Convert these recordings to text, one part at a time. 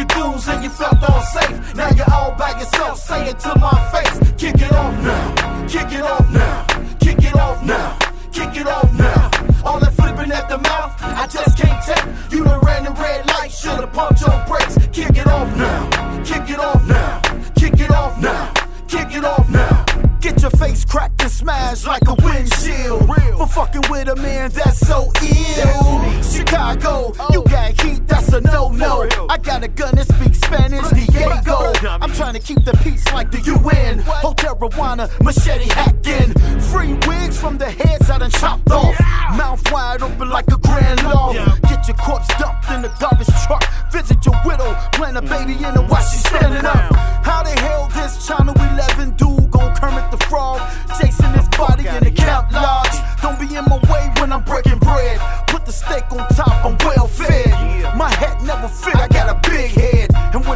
your dues and you felt all safe. Now you're all by yourself, say it to my face. Kick it off now, kick it off now, kick it off now, kick it off now. All that flipping at the mouth, I just can't take. You done ran the red light, should've pumped your brakes. Kick it off now, kick it off now, kick it off now, kick it off now. Get your face cracked and smashed like a windshield. For fucking with a man that's so ill. I got a gun that speaks Spanish, Diego. I'm trying to keep the peace like the UN. Hotel Rwanda, machete hacking. Free wigs from the heads I done chopped off. Mouth wide open like a grand law. Get your corpse dumped in the garbage truck. Visit your widow, plant a baby in her while she's standing up. How the hell this Channel 11 dude gon' Kermit the Frog? Chasing his body in the camp lodge. Don't be in my way when I'm breaking bread.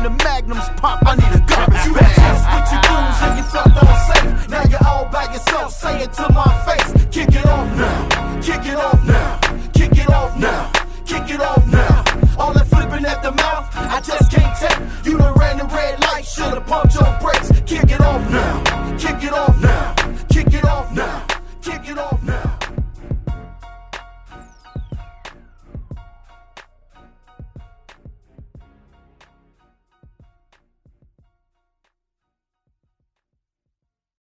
the magnums pop, I need a garbage bag. You just with your goons and you felt safe. Now you're all by yourself, say it to my face. Kick it off now, kick it off now, kick it off now, kick it off now. All that flipping at the mouth, I just can't take. You done ran the red light, should've pumped your brakes. Kick it off now, kick it off now, kick it off now, kick it off.